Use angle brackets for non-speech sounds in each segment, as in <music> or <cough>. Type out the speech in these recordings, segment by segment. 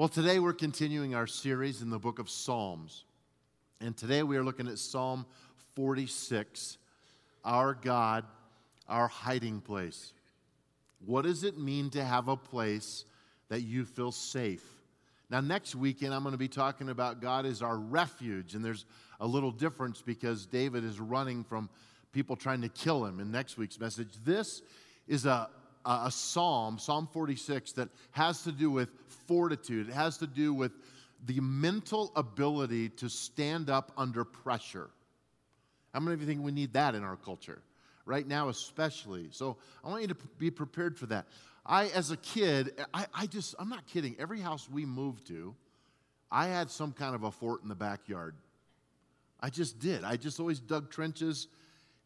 Well, today we're continuing our series in the book of Psalms. And today we are looking at Psalm 46 Our God, our hiding place. What does it mean to have a place that you feel safe? Now, next weekend, I'm going to be talking about God is our refuge. And there's a little difference because David is running from people trying to kill him in next week's message. This is a, a psalm, Psalm 46, that has to do with fortitude. It has to do with the mental ability to stand up under pressure. How many of you think we need that in our culture? Right now, especially. So I want you to be prepared for that. I, as a kid, I, I just, I'm not kidding. Every house we moved to, I had some kind of a fort in the backyard. I just did. I just always dug trenches,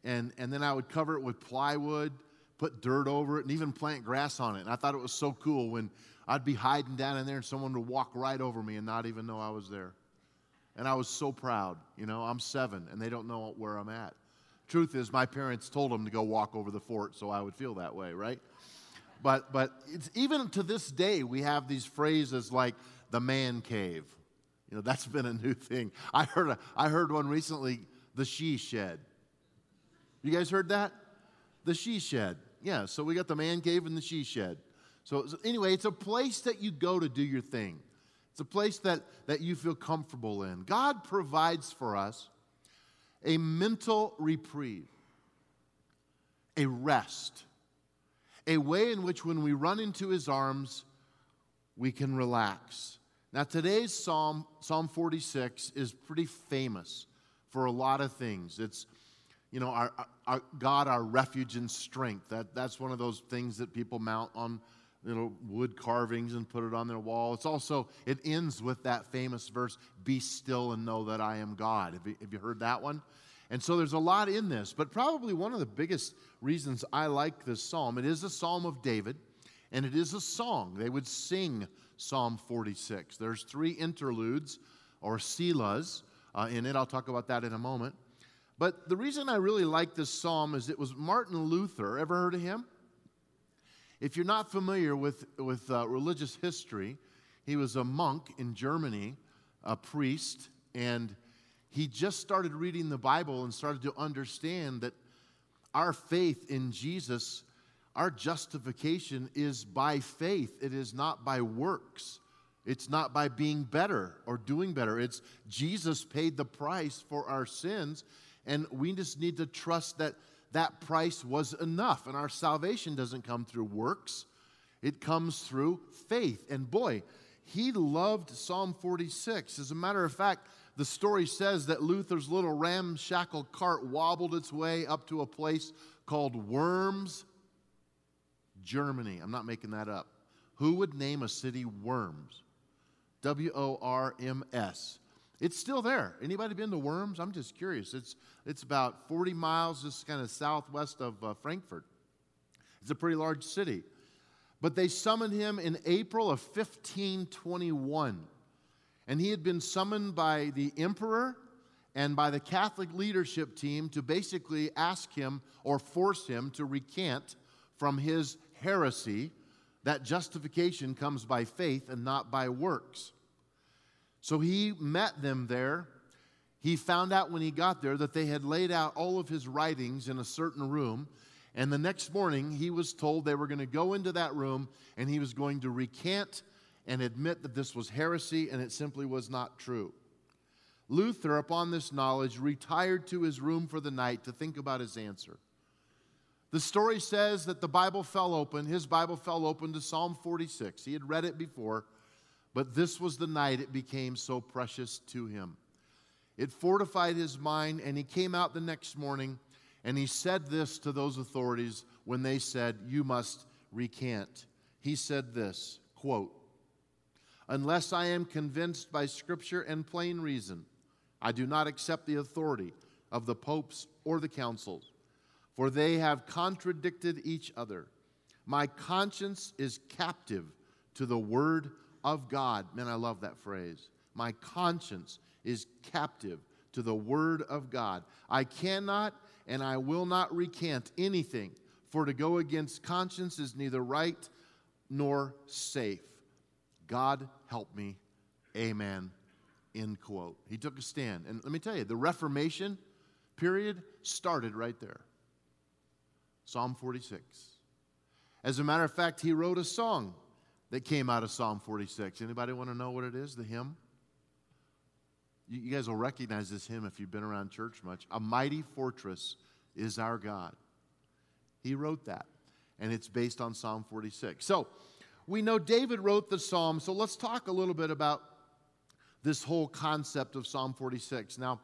and, and then I would cover it with plywood, put dirt over it, and even plant grass on it. And I thought it was so cool when I'd be hiding down in there and someone would walk right over me and not even know I was there. And I was so proud. You know, I'm seven and they don't know where I'm at. Truth is, my parents told them to go walk over the fort so I would feel that way, right? But, but it's, even to this day, we have these phrases like the man cave. You know, that's been a new thing. I heard, a, I heard one recently, the she shed. You guys heard that? The she shed. Yeah, so we got the man cave and the she shed. So, so, anyway, it's a place that you go to do your thing. It's a place that, that you feel comfortable in. God provides for us a mental reprieve, a rest, a way in which when we run into his arms, we can relax. Now, today's psalm, Psalm 46, is pretty famous for a lot of things. It's, you know, our, our God, our refuge and strength. That, that's one of those things that people mount on you know, wood carvings and put it on their wall. It's also, it ends with that famous verse, be still and know that I am God. Have you, have you heard that one? And so there's a lot in this, but probably one of the biggest reasons I like this psalm, it is a psalm of David, and it is a song. They would sing Psalm 46. There's three interludes or selahs uh, in it. I'll talk about that in a moment. But the reason I really like this psalm is it was Martin Luther. Ever heard of him? If you're not familiar with, with uh, religious history, he was a monk in Germany, a priest, and he just started reading the Bible and started to understand that our faith in Jesus, our justification is by faith. It is not by works. It's not by being better or doing better. It's Jesus paid the price for our sins, and we just need to trust that that price was enough. And our salvation doesn't come through works, it comes through faith. And boy, he loved Psalm 46. As a matter of fact, the story says that Luther's little ramshackle cart wobbled its way up to a place called Worms, Germany. I'm not making that up. Who would name a city Worms? W O R M S. It's still there. Anybody been to Worms? I'm just curious. It's, it's about 40 miles just kind of southwest of uh, Frankfurt. It's a pretty large city. But they summoned him in April of 1521. And he had been summoned by the emperor and by the Catholic leadership team to basically ask him or force him to recant from his heresy that justification comes by faith and not by works. So he met them there. He found out when he got there that they had laid out all of his writings in a certain room. And the next morning, he was told they were going to go into that room and he was going to recant and admit that this was heresy and it simply was not true. Luther, upon this knowledge, retired to his room for the night to think about his answer. The story says that the Bible fell open, his Bible fell open to Psalm 46. He had read it before, but this was the night it became so precious to him. It fortified his mind, and he came out the next morning and he said this to those authorities when they said, You must recant. He said this quote, Unless I am convinced by scripture and plain reason, I do not accept the authority of the popes or the councils, for they have contradicted each other. My conscience is captive to the word of God. Man, I love that phrase. My conscience is captive to the word of God. I cannot and I will not recant anything, for to go against conscience is neither right nor safe. God help me, amen, end quote. He took a stand. And let me tell you, the Reformation period started right there. Psalm 46. As a matter of fact, he wrote a song that came out of Psalm 46. Anybody want to know what it is, the hymn? You guys will recognize this hymn if you've been around church much. A mighty fortress is our God. He wrote that, and it's based on Psalm 46. So we know David wrote the psalm, so let's talk a little bit about this whole concept of Psalm 46. Now,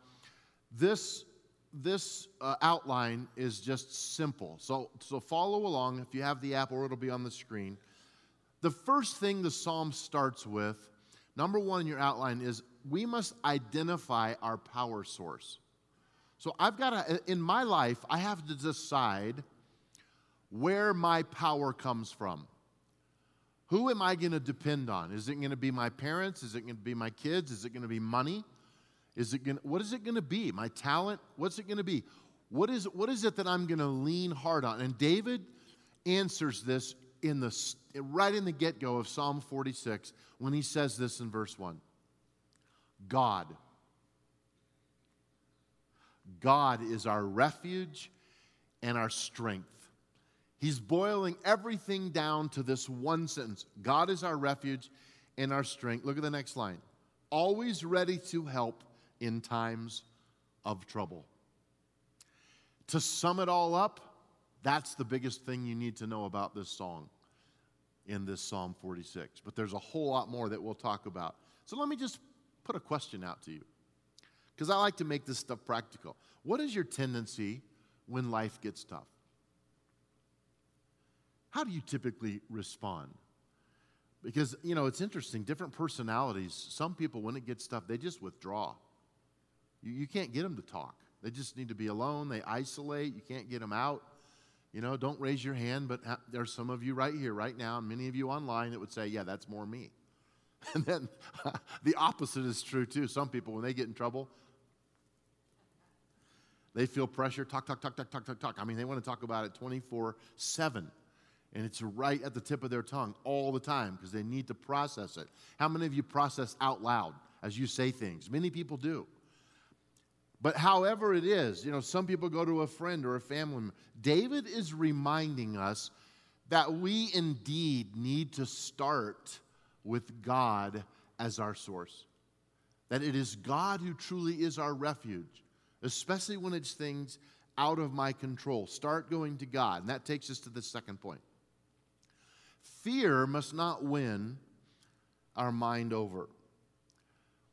this this uh, outline is just simple. So, so follow along. If you have the app, or it'll be on the screen. The first thing the psalm starts with, number one in your outline, is we must identify our power source. So I've got to, in my life, I have to decide where my power comes from. Who am I going to depend on? Is it going to be my parents? Is it going to be my kids? Is it going to be money? Is it going to, what is it going to be? My talent? What's it going to be? What is, what is it that I'm going to lean hard on? And David answers this in the, right in the get go of Psalm 46 when he says this in verse 1 God. God is our refuge and our strength. He's boiling everything down to this one sentence God is our refuge and our strength. Look at the next line always ready to help in times of trouble. To sum it all up, that's the biggest thing you need to know about this song in this Psalm 46. But there's a whole lot more that we'll talk about. So let me just put a question out to you because I like to make this stuff practical. What is your tendency when life gets tough? How do you typically respond? Because, you know, it's interesting, different personalities. Some people, when it gets tough, they just withdraw. You, you can't get them to talk. They just need to be alone. They isolate. You can't get them out. You know, don't raise your hand, but uh, there's some of you right here, right now, and many of you online that would say, yeah, that's more me. <laughs> And then <laughs> the opposite is true too. Some people, when they get in trouble, they feel pressure, talk, talk, talk, talk, talk, talk, talk. I mean, they want to talk about it 24 7. And it's right at the tip of their tongue all the time because they need to process it. How many of you process out loud as you say things? Many people do. But however it is, you know, some people go to a friend or a family member. David is reminding us that we indeed need to start with God as our source. That it is God who truly is our refuge, especially when it's things out of my control. Start going to God. And that takes us to the second point. Fear must not win our mind over.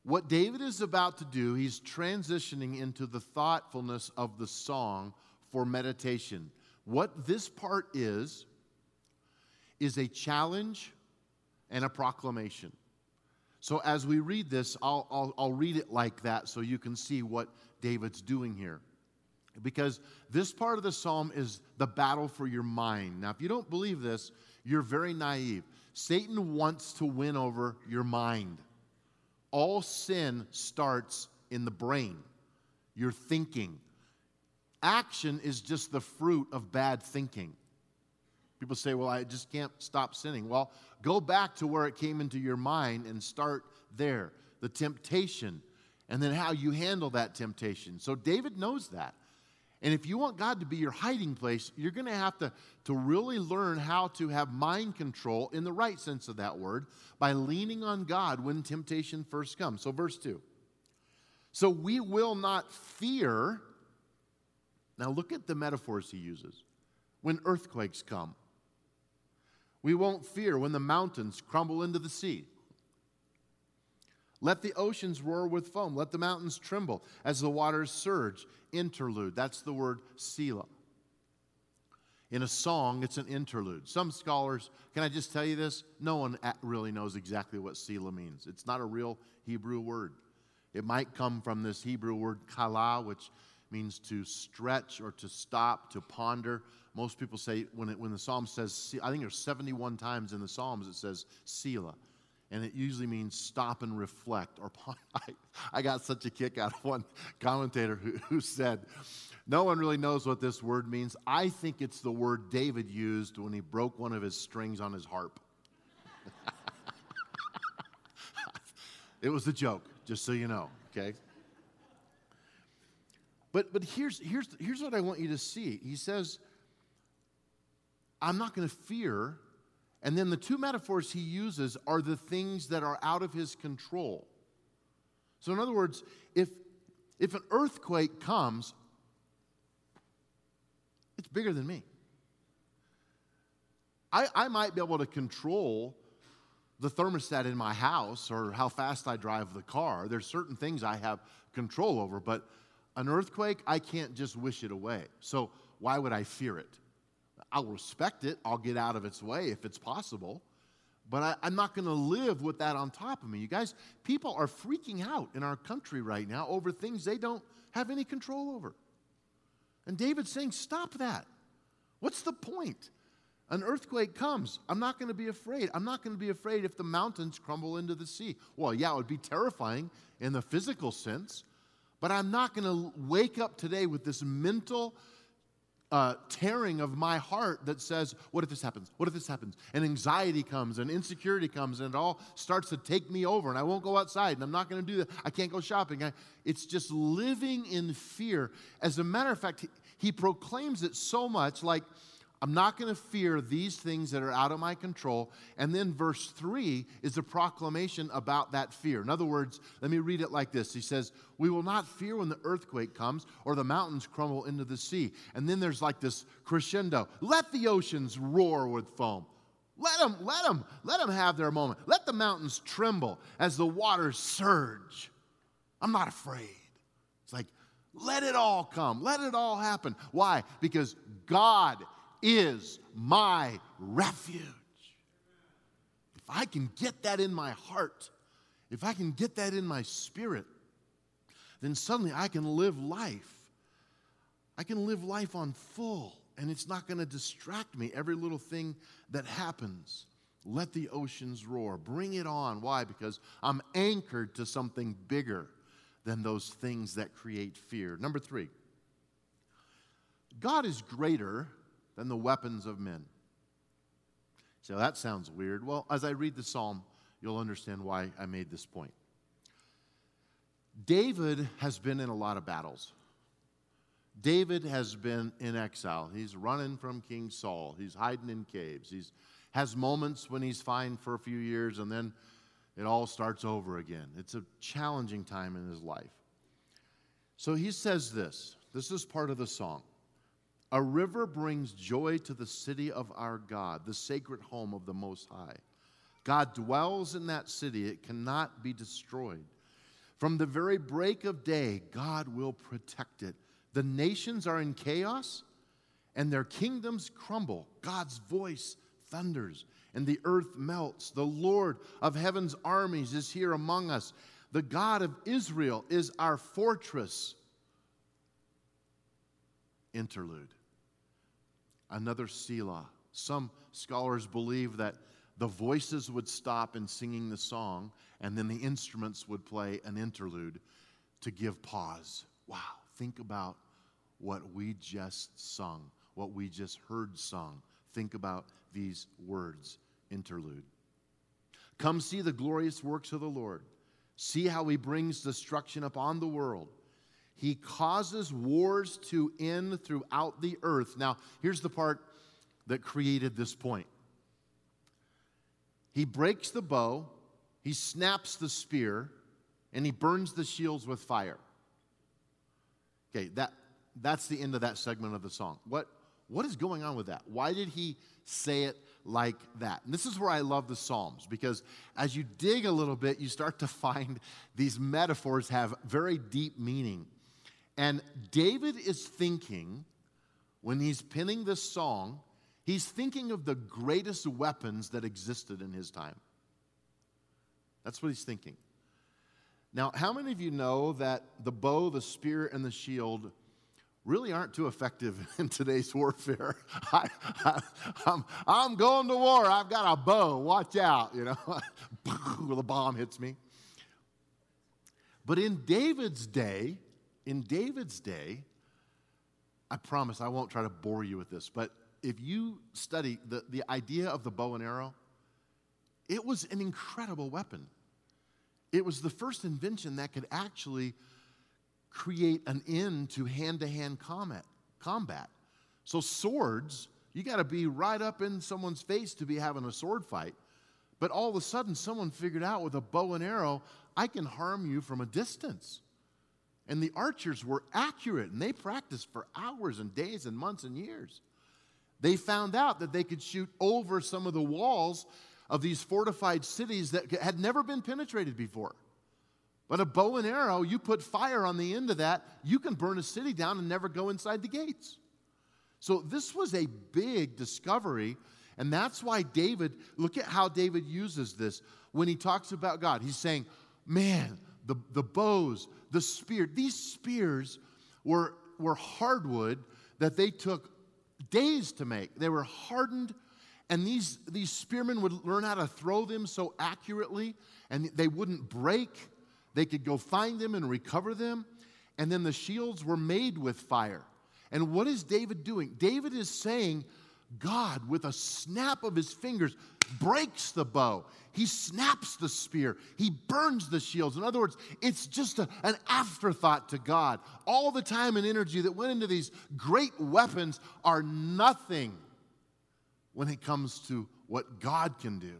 What David is about to do, he's transitioning into the thoughtfulness of the song for meditation. What this part is, is a challenge and a proclamation. So as we read this, I'll, I'll, I'll, read it like that so you can see what David's doing here. Because this part of the psalm is the battle for your mind. Now, if you don't believe this, you're very naive. Satan wants to win over your mind. All sin starts in the brain, your thinking. Action is just the fruit of bad thinking. People say, well, I just can't stop sinning. Well, go back to where it came into your mind and start there. The temptation, and then how you handle that temptation. So David knows that. And if you want God to be your hiding place, you're going to have to, to really learn how to have mind control in the right sense of that word by leaning on God when temptation first comes. So, verse 2. So we will not fear. Now, look at the metaphors he uses. When earthquakes come, we won't fear when the mountains crumble into the sea. Let the oceans roar with foam. Let the mountains tremble as the waters surge. Interlude. That's the word Selah. In a song, it's an interlude. Some scholars, can I just tell you this? No one really knows exactly what Selah means. It's not a real Hebrew word. It might come from this Hebrew word kala, which means to stretch or to stop, to ponder. Most people say when, it, when the psalm says, I think there's 71 times in the Psalms it says Selah and it usually means stop and reflect. Or <laughs> I, I got such a kick out of one commentator who, who said, No one really knows what this word means. I think it's the word David used when he broke one of his strings on his harp. <laughs> It was a joke, just so you know, okay? But, but here's, here's, here's what I want you to see. He says, I'm not going to fear. And then the two metaphors he uses are the things that are out of his control. So, in other words, if, if an earthquake comes, it's bigger than me. I, I might be able to control the thermostat in my house or how fast I drive the car. There's certain things I have control over, but an earthquake, I can't just wish it away. So why would I fear it? I'll respect it, I'll get out of its way if it's possible, but I, am not going to live with that on top of me. You guys, people are freaking out in our country right now over things they don't have any control over. And David's saying, Stop that. What's the point? An earthquake comes. I'm not going to be afraid. I'm not going to be afraid if the mountains crumble into the sea. Well, yeah, it would be terrifying in the physical sense, but I'm not going to wake up today with this mental uh, tearing of my heart that says, What if this happens? What if this happens? And anxiety comes and insecurity comes and it all starts to take me over and I won't go outside and I'm not going to do that. I can't go shopping. I, it's just living in fear. As a matter of fact, he, he proclaims it so much like, I'm not going to fear these things that are out of my control. And then verse 3 is a proclamation about that fear. In other words, let me read it like this He says, We will not fear when the earthquake comes or the mountains crumble into the sea. And then there's like this crescendo let the oceans roar with foam. Let them, let them, let them have their moment. Let the mountains tremble as the waters surge. I'm not afraid. It's like, let it all come. Let it all happen. Why? Because God is my refuge. If I can get that in my heart, if I can get that in my spirit, then suddenly I can live life. I can live life on full, and it's not going to distract me every little thing that happens. Let the oceans roar. Bring it on. Why? Because I'm anchored to something bigger than those things that create fear. Number three, God is greater than the weapons of men. So that sounds weird. Well, as I read the psalm, you'll understand why I made this point. David has been in a lot of battles. David has been in exile. He's running from King Saul. He's hiding in caves. He has moments when he's fine for a few years and then it all starts over again. It's a challenging time in his life. So he says this. This is part of the song. A river brings joy to the city of our God, the sacred home of the Most High. God dwells in that city, it cannot be destroyed. From the very break of day, God will protect it. The nations are in chaos and their kingdoms crumble. God's voice thunders and the earth melts. The Lord of heaven's armies is here among us. The God of Israel is our fortress. Interlude another Selah. Some scholars believe that the voices would stop in singing the song, and then the instruments would play an interlude to give pause. Wow, think about what we just sung, what we just heard sung. Think about these words interlude. Come see the glorious works of the Lord. See how he brings destruction upon the world. He causes wars to end throughout the earth. Now, here's the part that created this point He breaks the bow, he snaps the spear, and he burns the shields with fire. Okay, that, that's the end of that segment of the song. What, what is going on with that? Why did he say it like that? And this is where I love the Psalms because as you dig a little bit, you start to find these metaphors have very deep meaning. And David is thinking, when he's penning this song, he's thinking of the greatest weapons that existed in his time. That's what he's thinking. Now, how many of you know that the bow, the spear, and the shield really aren't too effective <laughs> in today's warfare? <laughs> I, am going to war. I've got a bow. Watch out, you know. <laughs> the bomb hits me. But in David's day, in David's day, I promise I won't try to bore you with this, but if you study the, the idea of the bow and arrow, it was an incredible weapon. it was the first invention that could actually create an end to hand to hand combat. So, swords, you got to be right up in someone's face to be having a sword fight. But all of a sudden, someone figured out with a bow and arrow, I can harm you from a distance. And the archers were accurate and they practiced for hours and days and months and years. They found out that they could shoot over some of the walls of these fortified cities that had never been penetrated before. But a bow and arrow, you put fire on the end of that, you can burn a city down and never go inside the gates. So this was a big discovery. And that's why David, look at how David uses this when he talks about God. He's saying, man, the, the bows, the spear, these spears were, were hardwood that they took days to make. They were hardened, and these, these spearmen would learn how to throw them so accurately, and they wouldn't break. They could go find them and recover them. And then the shields were made with fire. And what is David doing? David is saying, God, with a snap of his fingers, breaks the bow. He snaps the spear. He burns the shields. In other words, it's just a, an afterthought to God. All the time and energy that went into these great weapons are nothing when it comes to what God can do.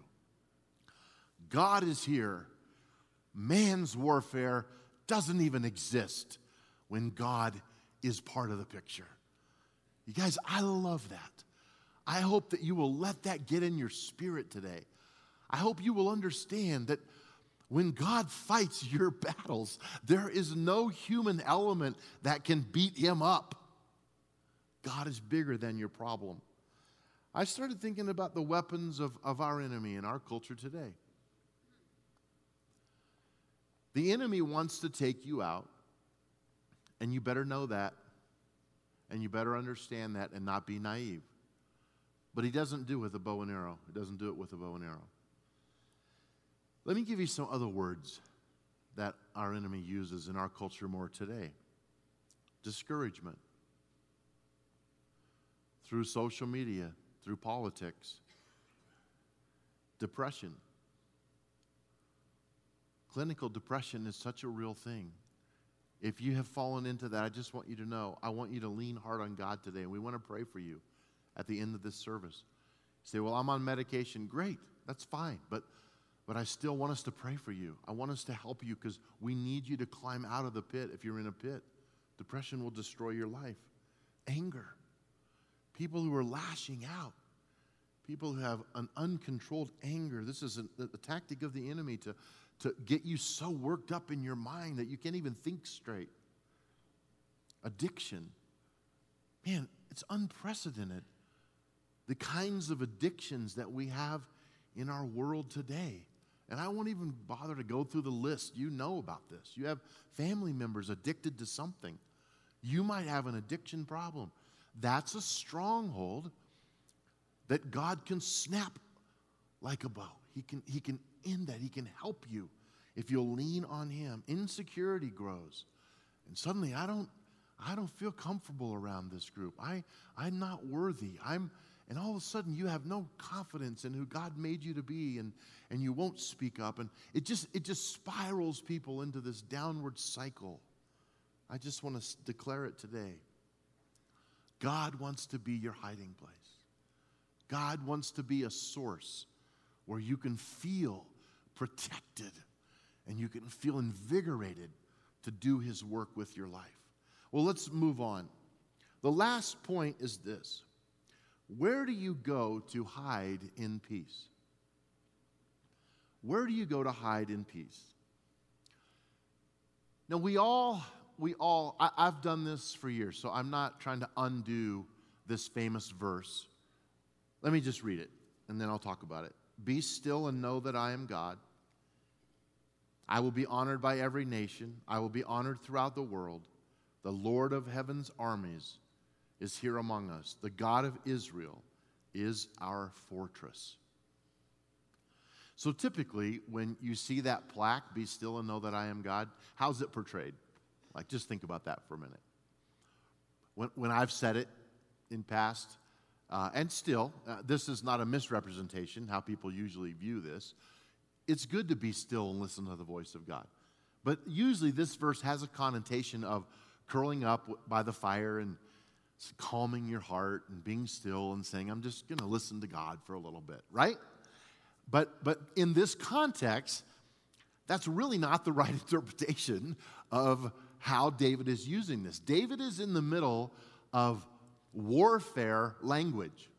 God is here. Man's warfare doesn't even exist when God is part of the picture. You guys, I love that. I hope that you will let that get in your spirit today. I hope you will understand that when God fights <laughs> your battles, there is no human element that can beat him up. God is bigger than your problem. I started thinking about the weapons of, of our enemy in our culture today. The enemy wants to take you out, and you better know that, and you better understand that and not be naive. But he doesn't do it with a bow and arrow. He doesn't do it with a bow and arrow. Let me give you some other words that our enemy uses in our culture more today discouragement through social media, through politics, depression. Clinical depression is such a real thing. If you have fallen into that, I just want you to know I want you to lean hard on God today, and we want to pray for you at the end of this service. You say, Well, I'm on medication. Great, that's fine. But, but I still want us to pray for you. I want us to help you because we need you to climb out of the pit if you're in a pit. Depression will destroy your life. Anger. People who are lashing out. People who have an uncontrolled anger. This is a, a tactic of the enemy to, to get you so worked up in your mind that you can't even think straight. Addiction. Man, it's unprecedented the kinds of addictions that we have in our world today. And I won't even bother to go through the list. You know about this. You have family members addicted to something. You might have an addiction problem. That's a stronghold that God can snap like a bow. He can, he can end that. He can help you if you'll lean on Him. Insecurity grows. And suddenly I don't, I don't feel comfortable around this group. I, I'm not worthy. I'm, and all of a sudden you have no confidence in who God made you to be and, and you won't speak up. And it just, it just spirals people into this downward cycle. I just want to declare it today. God wants to be your hiding place. God wants to be a source where you can feel protected and you can feel invigorated to do His work with your life. Well, let's move on. The last point is this where do you go to hide in peace? Where do you go to hide in peace? Now, we all, we all, I, have done this for years, so I'm not trying to undo this famous verse. Let me just read it, and then I'll talk about it. Be still and know that I am God. I will be honored by every nation, I will be honored throughout the world. The Lord of heaven's armies is here among us. The God of Israel is our fortress. So typically, when you see that plaque, be still and know that I am God, how's it portrayed? Like, just think about that for a minute. When, when I've said it in past, uh, and still, uh, this is not a misrepresentation, how people usually view this. it's good to be still and listen to the voice of God. But usually this verse has a connotation of curling up by the fire and calming your heart and being still and saying, I'm just going to listen to God for a little bit, right? But, but in this context, that's really not the <laughs> right interpretation of how David is using this. David is in the middle of warfare language.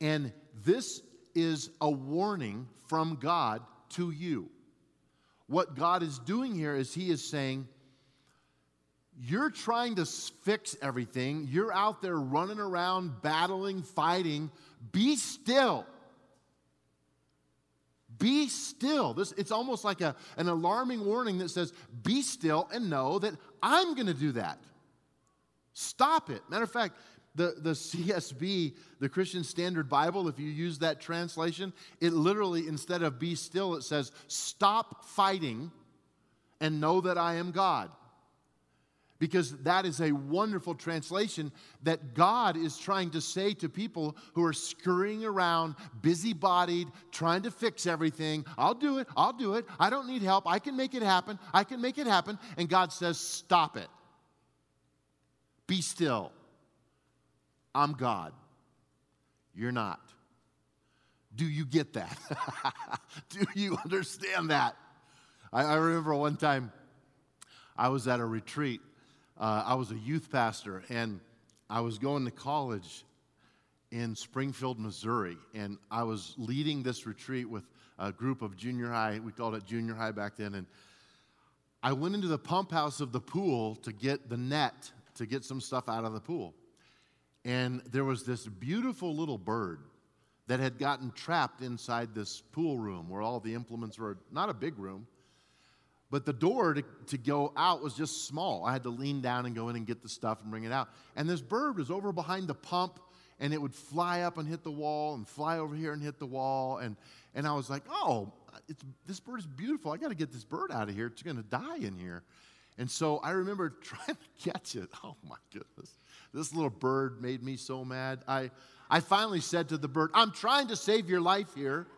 And this is a warning from God to you. What God is doing here is He is saying, You're trying to fix everything. You're out there running around, battling, fighting. Be still. Be still. This, it's almost like a, an alarming warning that says, Be still and know that I'm going to do that. Stop it. Matter of fact, the, the CSB, the Christian Standard Bible, if you use that translation, it literally, instead of be still, it says, stop fighting and know that I am God. Because that is a wonderful translation that God is trying to say to people who are scurrying around, busy-bodied, trying to fix everything. I'll do it, I'll do it. I don't need help. I can make it happen. I can make it happen. And God says, stop it. Be still. I'm God. You're not. Do you get that? <laughs> Do you understand that? I, I, remember one time I was at a retreat. Uh, I was a youth pastor, and I was going to college in Springfield, Missouri. And I was leading this retreat with a group of junior high, we called it junior high back then. And I went into the pump house of the pool to get the net to get some stuff out of the pool. And there was this beautiful little bird that had gotten trapped inside this pool room where all the implements were not a big room, but the door to, to go out was just small. I had to lean down and go in and get the stuff and bring it out. And this bird was over behind the pump and it would fly up and hit the wall and fly over here and hit the wall. And, and I was like, oh, this bird is beautiful. I got to get this bird out of here. It's going to die in here. And so I remember <laughs> trying to catch it. Oh my goodness. This little bird made me so mad. I, I finally said to the bird, I'm trying to save your life here.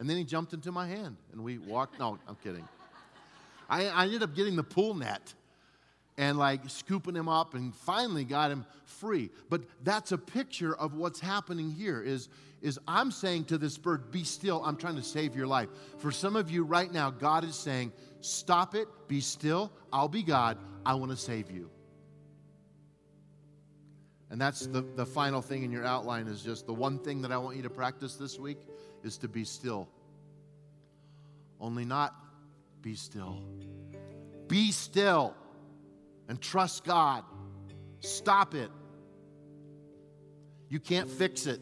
And then he jumped into my hand and we walked. No, I'm kidding. I, I ended up getting the pool net and like scooping him up and finally got him free. But that's a picture of what's happening here is, is I'm saying to this bird, be still, I'm trying to save your life. For some of you right now, God is saying, Stop it, be still. I'll be God. I want to save you. And that's the, the final thing in your outline is just the one thing that I want you to practice this week is to be still. Only not be still. Be still and trust God. Stop it. You can't fix it.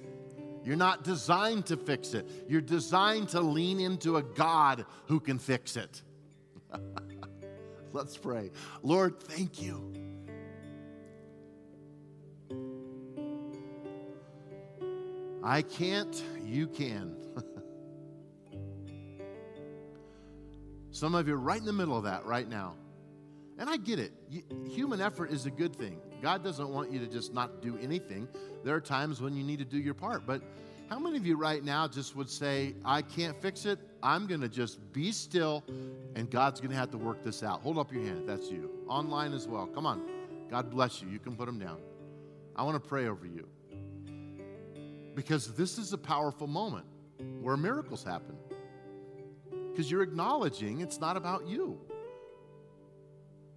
You're not designed to fix it. You're designed to lean into a God who can fix it. <laughs> Let's pray. Lord, thank you. I can't, you can. Some of you are right in the middle of that right now. And I get it. Human effort is a good thing. God doesn't want you to just not do anything. There are times when you need to do your part. But how many of you right now just would say, I can't fix it? I'm going to just be still and God's going to have to work this out. Hold up your hand if that's you. Online as well. Come on. God bless you. You can put them down. I want to pray over you. Because this is a powerful moment where miracles happen. Because you're acknowledging it's not about you,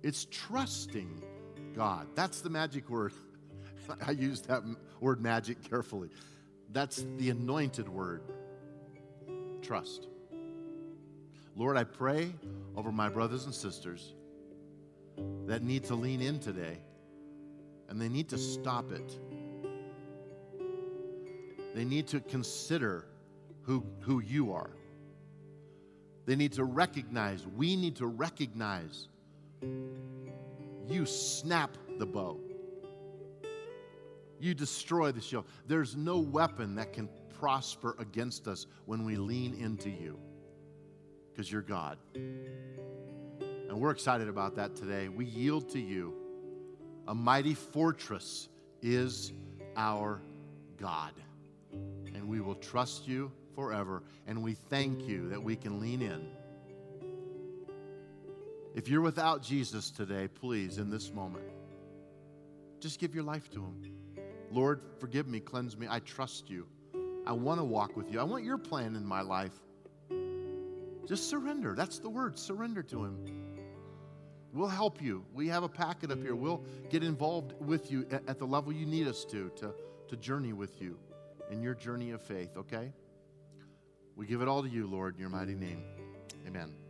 it's trusting God. That's the magic word. <laughs> I use that word magic carefully. That's the anointed word trust. Lord, I pray over my brothers and sisters that need to lean in today and they need to stop it. They need to consider who, who you are. They need to recognize, we need to recognize you snap the bow. You destroy the shield. There's no weapon that can prosper against us when we lean into you because you're God. And we're excited about that today. We yield to you. A mighty fortress is our God. We will trust you forever. And we thank you that we can lean in. If you're without Jesus today, please, in this moment, just give your life to Him. Lord, forgive me, cleanse me. I trust you. I want to walk with you. I want your plan in my life. Just surrender. That's the word surrender to Him. We'll help you. We have a packet up here. We'll get involved with you at, the level you need us to, to, to journey with you in your journey of faith, okay? We give it all to you, Lord, in your mighty name. Amen.